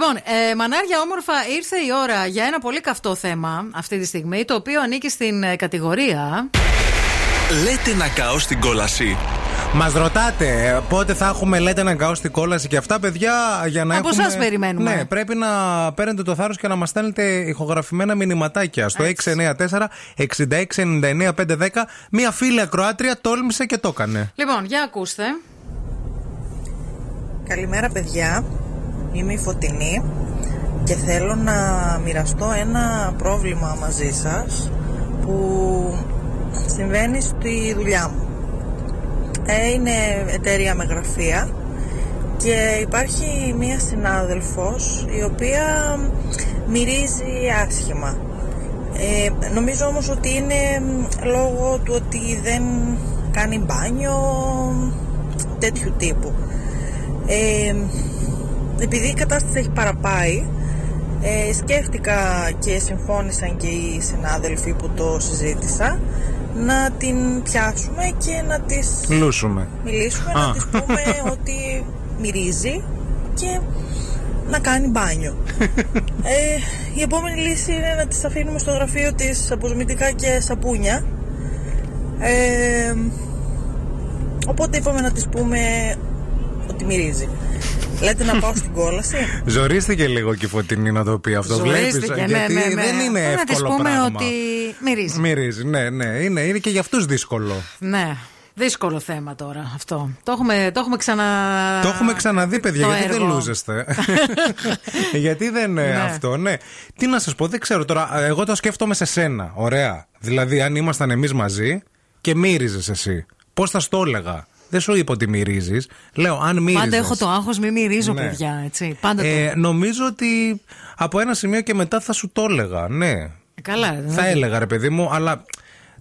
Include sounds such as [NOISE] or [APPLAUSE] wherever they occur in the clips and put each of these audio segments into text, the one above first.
Λοιπόν, ε, μανάρια όμορφα, ήρθε η ώρα για ένα πολύ καυτό θέμα αυτή τη στιγμή, το οποίο ανήκει στην ε, κατηγορία. Λέτε να καώ στην κόλαση. Μας ρωτάτε πότε θα έχουμε λέτε να καώ στην κόλαση και αυτά, παιδιά, για να Από έχουμε. εσάς περιμένουμε. Ναι, πρέπει να παίρνετε το θάρρος και να μας στέλνετε ηχογραφημένα μηνυματάκια στο 694-6699-510. Μία φίλη ακροάτρια τόλμησε και το έκανε. Λοιπόν, για ακούστε. Καλημέρα παιδιά, είμαι η Φωτεινή και θέλω να μοιραστώ ένα πρόβλημα μαζί σας που συμβαίνει στη δουλειά μου. Ε, είναι εταιρεία με γραφεία και υπάρχει μία συνάδελφος η οποία μυρίζει άσχημα. Ε, νομίζω όμως ότι είναι λόγω του ότι δεν κάνει μπάνιο τέτοιου τύπου. Ε, επειδή η κατάσταση έχει παραπάει, ε, σκέφτηκα και συμφώνησαν και οι συνάδελφοι που το συζήτησα να την πιάσουμε και να της Λούσουμε. μιλήσουμε, Α. να της πούμε [LAUGHS] ότι μυρίζει και να κάνει μπάνιο. [LAUGHS] ε, η επόμενη λύση είναι να της αφήνουμε στο γραφείο της αποσμητικά και σαπούνια. Ε, οπότε είπαμε να της πούμε ότι μυρίζει. [LAUGHS] Λέτε να πάω στην κόλαση; Ζορίστηκε λίγο και η φωτεινή να το πει αυτό. Βλέπεις, Ζορίστηκε, ναι, γιατί ναι, ναι. δεν είναι Να της εύκολο πούμε πράγμα. ότι μυρίζει. Μυρίζει, ναι, ναι. Είναι, είναι και για αυτούς δύσκολο. Ναι. Δύσκολο θέμα τώρα αυτό. Το έχουμε, το έχουμε ξανα. Το έχουμε ξαναδεί, παιδιά, το γιατί δεν έργο. λούζεστε. [LAUGHS] γιατί δεν ε, Ναι. αυτό, ναι. Τι να σας πω, δεν ξέρω τώρα. Εγώ το σκέφτομαι σε σένα. Ωραία. Δηλαδή, αν ήμασταν εμείς μαζί και μύριζες εσύ, πώς θα στο έλεγα; Δεν σου είπα ότι μυρίζει. Λέω, αν μύριζες. Πάντα έχω το άγχος, μην μυρίζω, Ναι. παιδιά. Έτσι. Πάντα Ε, το. νομίζω ότι από ένα σημείο και μετά θα σου το έλεγα, ναι. Καλά, ρε, Θα δεν- έλεγα, ρε παιδί μου, αλλά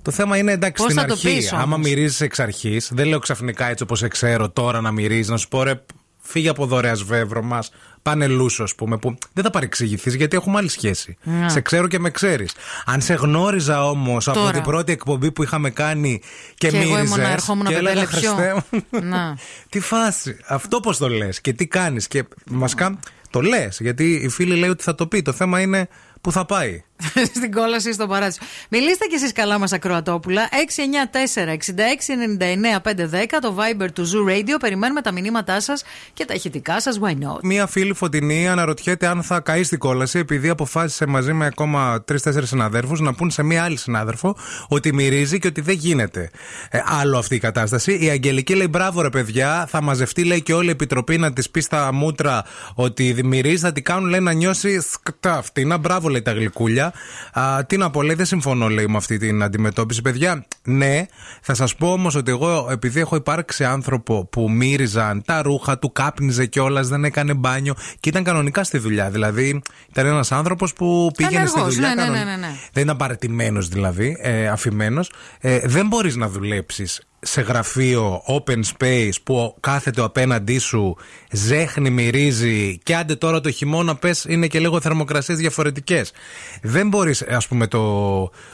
το θέμα είναι εντάξει Πώς στην θα το αρχή. πεις άμα όμως; μυρίζεις εξ αρχής, δεν λέω ξαφνικά έτσι όπως σε ξέρω τώρα να μυρίζεις, να σου πω ρε, φύγε από δωρεάς βέβρο μας. Πάνε λούσο, ας πούμε, που δεν θα παρεξηγηθείς γιατί έχουμε άλλη σχέση. Ναι. Σε ξέρω και με ξέρεις. Αν σε γνώριζα όμως από Τώρα. την πρώτη εκπομπή που είχαμε κάνει και, Και εγώ μύριζες ήμουνα, ερχόμουν και έλεγα, πεπέλεψιο. «Χριστέ μου, Να. [LAUGHS] τι φάση. Αυτό πώς το λες και τι κάνεις. Και βασικά το λες, γιατί η φίλη λέει ότι θα το πει. Το θέμα είναι που θα πάει. [LAUGHS] στην κόλαση ή στον παράδεισο. Μιλήστε κι εσείς καλά μας, Ακροατόπουλα. 694-6699-510, το Viber του Zoo Radio. Περιμένουμε τα μηνύματά σας και τα ηχητικά σας. Why not? Μία φίλη φωτεινή αναρωτιέται αν θα καεί στην κόλαση επειδή αποφάσισε μαζί με ακόμα τρει-τέσσερι συναδέρφους να πούν σε μία άλλη συνάδελφο ότι μυρίζει και ότι δεν γίνεται. Ε, άλλο αυτή η κατάσταση. Η Αγγελική λέει: Μπράβο, ρε παιδιά, θα μαζευτεί λέει και όλη η επιτροπή να της πει στα μούτρα ότι μυρίζει, θα την κάνουν λέει να νιώσει σκτα αυτή. Να μπράβο, λέει τα γλυκούλια. Α, τι να πω, λέει, δεν συμφωνώ λέει με αυτή την αντιμετώπιση. Παιδιά, ναι, θα σας πω όμως ότι εγώ επειδή έχω υπάρξει άνθρωπο που μύριζαν τα ρούχα του, κάπνιζε κιόλας, δεν έκανε μπάνιο και ήταν κανονικά στη δουλειά. Δηλαδή, ήταν ένας άνθρωπος που πήγαινε στη Ενεργός, δουλειά. ναι, ναι, κανονι- ναι, ναι, ναι. Δεν ήταν παρετημένος δηλαδή, ε, αφημένος. Ε, δεν μπορείς να δουλέψεις σε γραφείο open space που κάθεται ο απέναντί σου, ζέχνει, μυρίζει και άντε τώρα το χειμώνα πες είναι και λίγο θερμοκρασίες διαφορετικές. Δεν μπορείς ας πούμε το,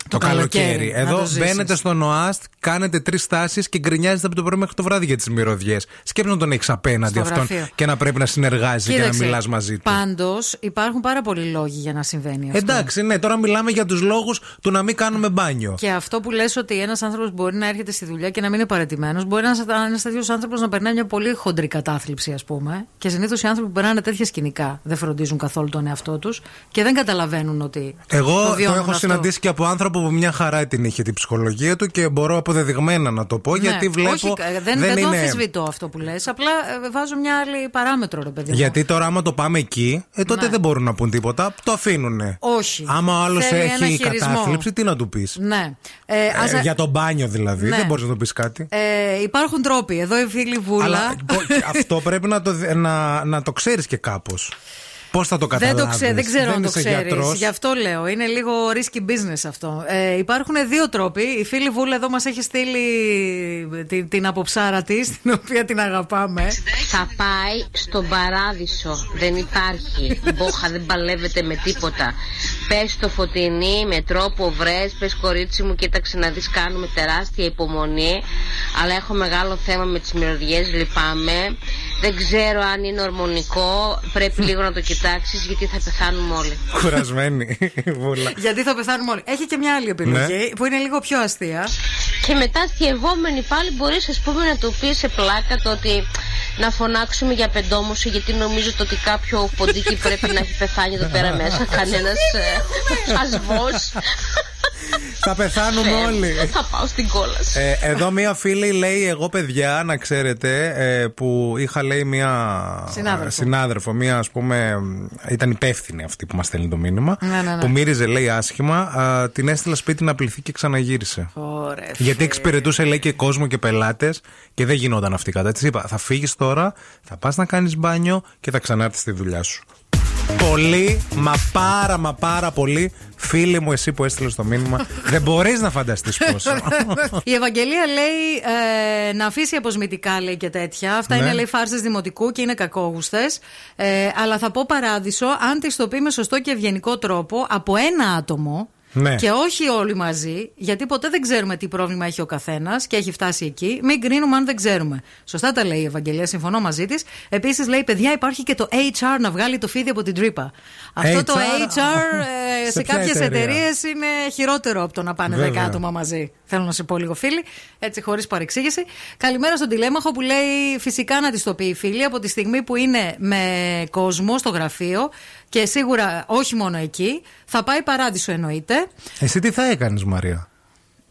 το, καλοκαίρι καλοκαίρι. να Εδώ το ζήσεις. μπαίνετε στο ΝΟΑΣΤ, κάνετε τρεις τάσεις και γκρινιάζετε από το πρωί μέχρι το βράδυ για τις μυρωδιές. Σκέψτε να τον έχεις απέναντι Στο αυτόν γραφείο. και να πρέπει να συνεργάζει και να μιλάς μαζί του. Πάντως υπάρχουν πάρα πολλοί λόγοι για να συμβαίνει αυτό. Εντάξει, ναι, τώρα μιλάμε για τους λόγους του να μην κάνουμε μπάνιο. Και αυτό που λες ότι ένας άνθρωπος μπορεί να έρχεται στη δουλειά και να μην είναι παρετημένος, μπορεί ένας τέτοιος άνθρωπος να περνάει μια πολύ χοντρή κατάθλιψη, ας πούμε. Και συνήθως οι άνθρωποι που περνάνε τέτοια σκηνικά δεν φροντίζουν καθόλου τον εαυτό τους και δεν καταλαβαίνουν ότι. Εγώ το, βιώνουν έχω αυτό. συναντήσει και από άνθρωπο που μια χαρά την είχε την ψυχολογία του και μπορώ αποδεδειγμένα να το πω Ναι, γιατί βλέπω. Όχι, δεν, δεν, το είναι... αμφισβητώ αυτό που λες Απλά ε, βάζω μια άλλη παράμετρο, ρε παιδί. μου. Γιατί τώρα, άμα το πάμε εκεί, ε, τότε Ναι. δεν μπορούν να πούν τίποτα. Το αφήνουνε. Όχι. Άμα ο άλλος Θέλει ένα έχει χειρισμό. κατάθλιψη, τι να του πεις; Ναι. Ε, ας- Ε, για το μπάνιο δηλαδή. Ναι. Δεν μπορείς να του πεις κάτι. ε, υπάρχουν τρόποι. Εδώ η φίλη Βούλα. Αλλά πω- αυτό πρέπει να το, δι- να, να το ξέρεις και κάπως. Πώς θα το Δεν, καταλάβει. το ξέ, δεν ξέρω αν το είσαι ξέρεις. γιατρός. Γι' αυτό λέω. Είναι λίγο risky business αυτό. Ε, υπάρχουν δύο τρόποι. Η φίλη Βούλα εδώ μας έχει στείλει την, την αποψάρα της, την οποία την αγαπάμε. Θα πάει στον παράδεισο. Δεν υπάρχει. Μπόχα δεν παλεύεται με τίποτα. Πες το φωτεινή με τρόπο βρες. Πες κορίτσι μου, κοίταξε να δεις. Κάνουμε τεράστια υπομονή. Αλλά έχω μεγάλο θέμα με τις μυρωδιές. Λυπάμαι. Δεν ξέρω αν είναι ορμονικό. Πρέπει λίγο να το κοιτάξεις γιατί θα πεθάνουμε όλοι. Κουρασμένη. Βούλα. Γιατί θα πεθάνουμε όλοι. Έχει και μια άλλη επιλογή Ναι. που είναι λίγο πιο αστεία. Και μετά θιευόμενοι πάλι μπορείς ας πούμε να του πεις σε πλάκα το ότι να φωνάξουμε για πεντόμουσο γιατί νομίζω το ότι κάποιο ποντίκι [LAUGHS] πρέπει να έχει πεθάνει εδώ πέρα μέσα. Κανένας ε, ασβός. Θα πεθάνουμε όλοι. Θα πάω στην κόλαση. Ε, εδώ μία φίλη λέει: Εγώ, παιδιά, να ξέρετε, ε, που είχα λέει μία Συνάδελφο. συνάδελφο, μία ας πούμε. ήταν υπεύθυνη αυτή που μας στέλνει το μήνυμα. Ναι, ναι, ναι. Που μύριζε, λέει, άσχημα. α, την έστειλα σπίτι να πληθεί και ξαναγύρισε. Ωραία. Γιατί εξυπηρετούσε, λέει, και κόσμο και πελάτες και δεν γινόταν αυτή η κατάσταση. Της είπα: Θα φύγεις τώρα, θα πας να κάνεις μπάνιο και θα ξανάρθεις στη δουλειά σου. Πολύ, μα πάρα μα πάρα πολύ, φίλοι μου, εσύ που έστειλες το μήνυμα, δεν μπορείς να φανταστείς πόσο. [LAUGHS] Η Ευαγγελία λέει ε, να αφήσει αποσμητικά λέει και τέτοια. Αυτά Ναι. είναι λέει φάρσες δημοτικού και είναι κακόγουστες. Ε, αλλά θα πω παράδεισο αν τη το πει με σωστό και ευγενικό τρόπο από ένα άτομο. Ναι. Και όχι όλοι μαζί, γιατί ποτέ δεν ξέρουμε τι πρόβλημα έχει ο καθένας και έχει φτάσει εκεί. Μην κρίνουμε αν δεν ξέρουμε. Σωστά τα λέει η Ευαγγελία, συμφωνώ μαζί της. Επίσης λέει, παιδιά, υπάρχει και το HR να βγάλει το φίδι από την τρύπα. Αυτό το HR, HR ε, σε σε ποια κάποιες εταιρεία; εταιρείες είναι χειρότερο από το να πάνε Βέβαια. 10 άτομα μαζί. Θέλω να σε πω λίγο φίλοι, έτσι χωρίς παρεξήγηση. Καλημέρα στον τηλέμαχο που λέει φυσικά να της το πει η φίλη από τη στιγμή που είναι με κόσμο στο γραφείο και σίγουρα όχι μόνο εκεί. Θα πάει παράδεισο εννοείται. Εσύ τι θα έκανες, Μαρία;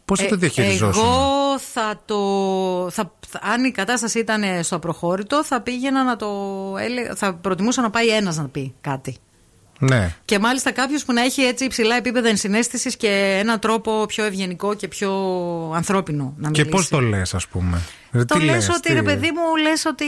Πώς θα το Ε, διαχειριζόσουν; Εγώ θα το. Θα, θα- αν η κατάσταση ήταν στο απροχώρητο, θα πήγαινα να το. έλεγα- θα προτιμούσα να πάει ένας να πει κάτι. Ναι. Και μάλιστα κάποιος που να έχει έτσι υψηλά επίπεδα ενσυναίσθησης και έναν τρόπο πιο ευγενικό και πιο ανθρώπινο να Και μιλήσει. πώς το λες, ας πούμε; Ε, Το τι λες λες, ότι τι; ρε παιδί μου, λες ότι.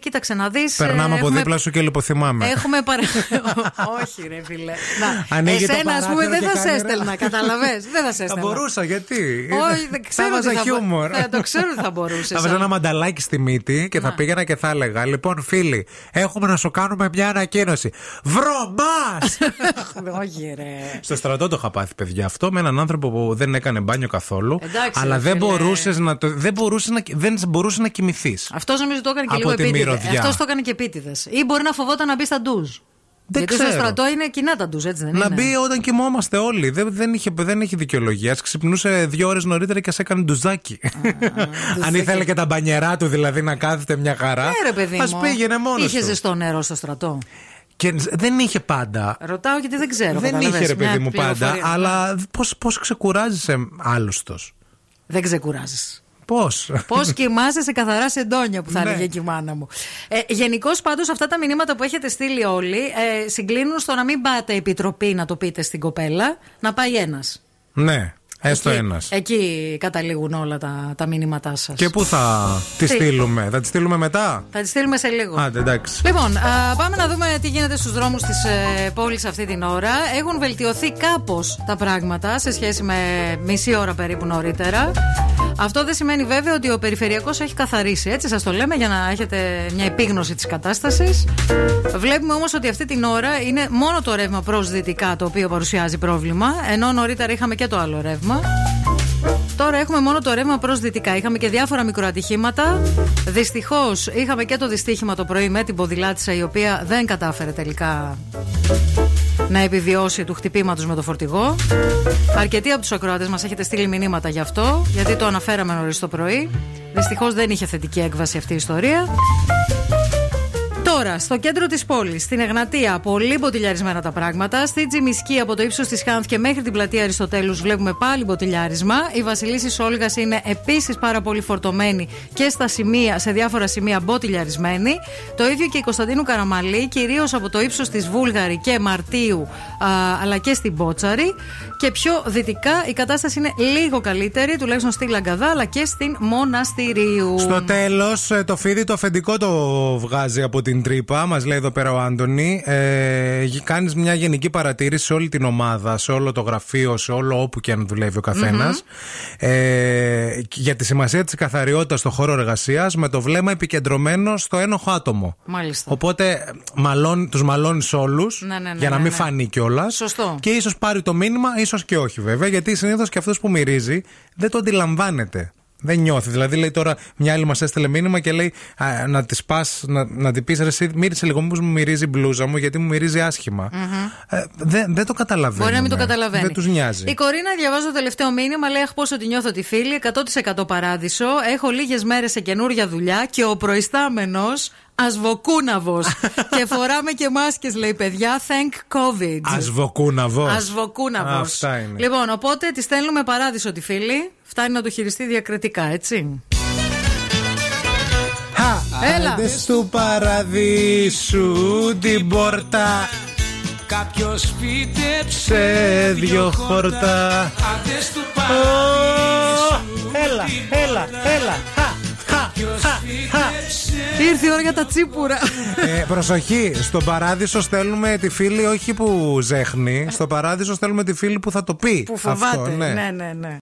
Κοίταξε να δεις. Περνάμε από δίπλα σου και λιποθυμάμε. Έχουμε παρα... [LAUGHS] Όχι, ρε φίλε. Να, Ανοίγει το εσένα, ας πούμε, παράθυρο δεν και θα σε κάνει έστελνα, καταλαβέ. Δεν θα σε Θα έστελνα. μπορούσα, γιατί; Όχι, δεν ξέρω Θα ότι έβαζα θα μπο- χιούμορ. θα το ξέρω ότι θα μπορούσες, Θα βάζα α. ένα μανταλάκι στη μύτη και θα πήγαινα και θα έλεγα: Λοιπόν, φίλοι, έχουμε να σου κάνουμε μια ανακοίνωση. Βρωμά! [LAUGHS] Όχι, ρε. Στο στρατό το είχα πάθει, παιδιά, αυτό με έναν άνθρωπο που δεν έκανε μπάνιο καθόλου. Εντάξει, αλλά ρε δεν φίλε. μπορούσες να, το, δεν μπορούσες να, δεν μπορούσε να κοιμηθείς. Αυτός νομίζω το έκανε και Από λίγο τη επίτηδες. μυρωδιά. Αυτός το έκανε και επίτηδες. Ή μπορεί να φοβόταν να μπει στα ντουζ. Δεν Γιατί στο ξέρω. στρατό είναι κοινά τα ντουζ, έτσι δεν Να είναι; μπει όταν κοιμόμαστε όλοι. Δεν, δεν, είχε, δεν έχει δικαιολογία. Α ξυπνούσε δύο ώρες νωρίτερα και σε έκανε ντουζάκι. Αν ήθελε και τα μπανιερά του δηλαδή να κάθεται μια χαρά. Ναι, ρε παιδί Α μου. πήγαινε μόνος. Είχε ζεστό νερό στο στρατό. Και δεν είχε πάντα. Ρωτάω γιατί δεν ξέρω. δεν καταλαβες, είχε ρε μια παιδί μου πάντα. πληροφορία. Αλλά πώς ξεκουράζεσαι άλλωστος; Δεν ξεκουράζει. Πώς; Πώς [LAUGHS] κοιμάσαι σε καθαρά σεντόνια που θα Ναι. έλεγε και η μάνα μου. Ε, Γενικώς πάντως αυτά τα μηνύματα που έχετε στείλει όλοι ε, συγκλίνουν στο να μην πάτε επιτροπή να το πείτε στην κοπέλα, να πάει ένας. ναι, έστω ένας. Εκεί καταλήγουν όλα τα, τα μηνύματά σας. Και πού θα τη Τι; στείλουμε, θα τη στείλουμε μετά; Θα τη στείλουμε σε λίγο. Άντε, εντάξει. Λοιπόν, α, πάμε να δούμε τι γίνεται στους δρόμους της ε, πόλης αυτή την ώρα. Έχουν βελτιωθεί κάπως τα πράγματα σε σχέση με μισή ώρα περίπου νωρίτερα. Αυτό δεν σημαίνει βέβαια ότι ο περιφερειακός έχει καθαρίσει. Έτσι σας το λέμε για να έχετε μια επίγνωση της κατάστασης. Βλέπουμε όμως ότι αυτή την ώρα είναι μόνο το ρεύμα προς δυτικά το οποίο παρουσιάζει πρόβλημα. Ενώ νωρίτερα είχαμε και το άλλο ρεύμα. Τώρα έχουμε μόνο το ρεύμα προς δυτικά. Είχαμε και διάφορα μικροατυχήματα. Δυστυχώς είχαμε και το δυστύχημα το πρωί με την ποδηλάτησα η οποία δεν κατάφερε τελικά να επιβιώσει του χτυπήματος με το φορτηγό. Αρκετοί από τους ακροατές μας έχετε στείλει μηνύματα γι' αυτό, γιατί το αναφέραμε νωρίς το πρωί. Δυστυχώς δεν είχε θετική έκβαση αυτή η ιστορία. Τώρα, στο κέντρο της πόλης, στην Εγνατία, πολύ μποτιλιαρισμένα τα πράγματα. Στη Τζιμισκή, από το ύψος της Χάνθ και μέχρι την πλατεία Αριστοτέλους, βλέπουμε πάλι μποτιλιάρισμα. Η Βασιλίσης Όλγας είναι επίσης πάρα πολύ φορτωμένη και στα σημεία, σε διάφορα σημεία μποτιλιαρισμένη. Το ίδιο και η Κωνσταντίνου Καραμαλή, κυρίως από το ύψος της Βούλγαρη και Μαρτίου, α, αλλά και στην Μπότσαρη. Και πιο δυτικά η κατάσταση είναι λίγο καλύτερη, τουλάχιστον στη Λαγκαδά, αλλά και στην Μοναστηρίου. Στο τέλος, το φίδι το αφεντικό το βγάζει από την τρύπα. Μας λέει εδώ πέρα ο Άντωνη. Ε, Κάνεις μια γενική παρατήρηση σε όλη την ομάδα, σε όλο το γραφείο, σε όλο όπου και αν δουλεύει ο καθενα Ε, για τη σημασία της καθαριότητας στο χώρο εργασίας με το βλέμμα επικεντρωμένο στο ένοχο άτομο. Μάλιστα. Οπότε μαλώνει, τους μαλώνεις όλους Ναι, ναι, ναι, για να ναι, μην ναι. φανεί κιόλας. Σωστό. Και ίσως πάρει το μήνυμα, ίσως και όχι βέβαια, γιατί συνήθως και αυτός που μυρίζει δεν το αντιλαμβάνεται. Δεν νιώθει. Δηλαδή, λέει τώρα, μια άλλη μας έστειλε μήνυμα και λέει α, να της πας, να, να την πεις ρε, εσύ μύρισε λίγο, μήπως μου μυρίζει η μπλούζα μου, γιατί μου μυρίζει άσχημα. Ε, δεν, δεν το καταλαβαίνω. Μπορεί να μην το καταλαβαίνει. Δεν τους νοιάζει. Η Κορίνα διαβάζω το τελευταίο μήνυμα, λέει: Αχ, πόσο τη νιώθω τη φίλη. 100% παράδεισο. Έχω λίγες μέρες σε καινούρια δουλειά και ο προϊστάμενος ασβοκούναβος. [LAUGHS] και φοράμε και μάσκες, λέει παιδιά. Thank COVID. Ασβοκούναβος. Ασβοκούναβος. Αυτά είναι. Λοιπόν, οπότε τη στέλνουμε παράδεισο τη φίλη. Φτάνει να το χειριστεί διακριτικά, έτσι. Έλα. Άντε του παραδείσου την πόρτα Κάποιος φύτεψε σε δυο χόρτα. Άντε του Ω, παραδείσου Έλα, έλα, έλα. Χα, χα, χα, χα. Ήρθε η ώρα για τα τσίπουρα. Ε, προσοχή, στον παράδεισο στέλνουμε τη φίλη όχι που ζέχνει. Στο παράδεισο στέλνουμε τη φίλη που θα το πει. Που φοβάται. Αυτό, ναι. ναι, ναι, ναι.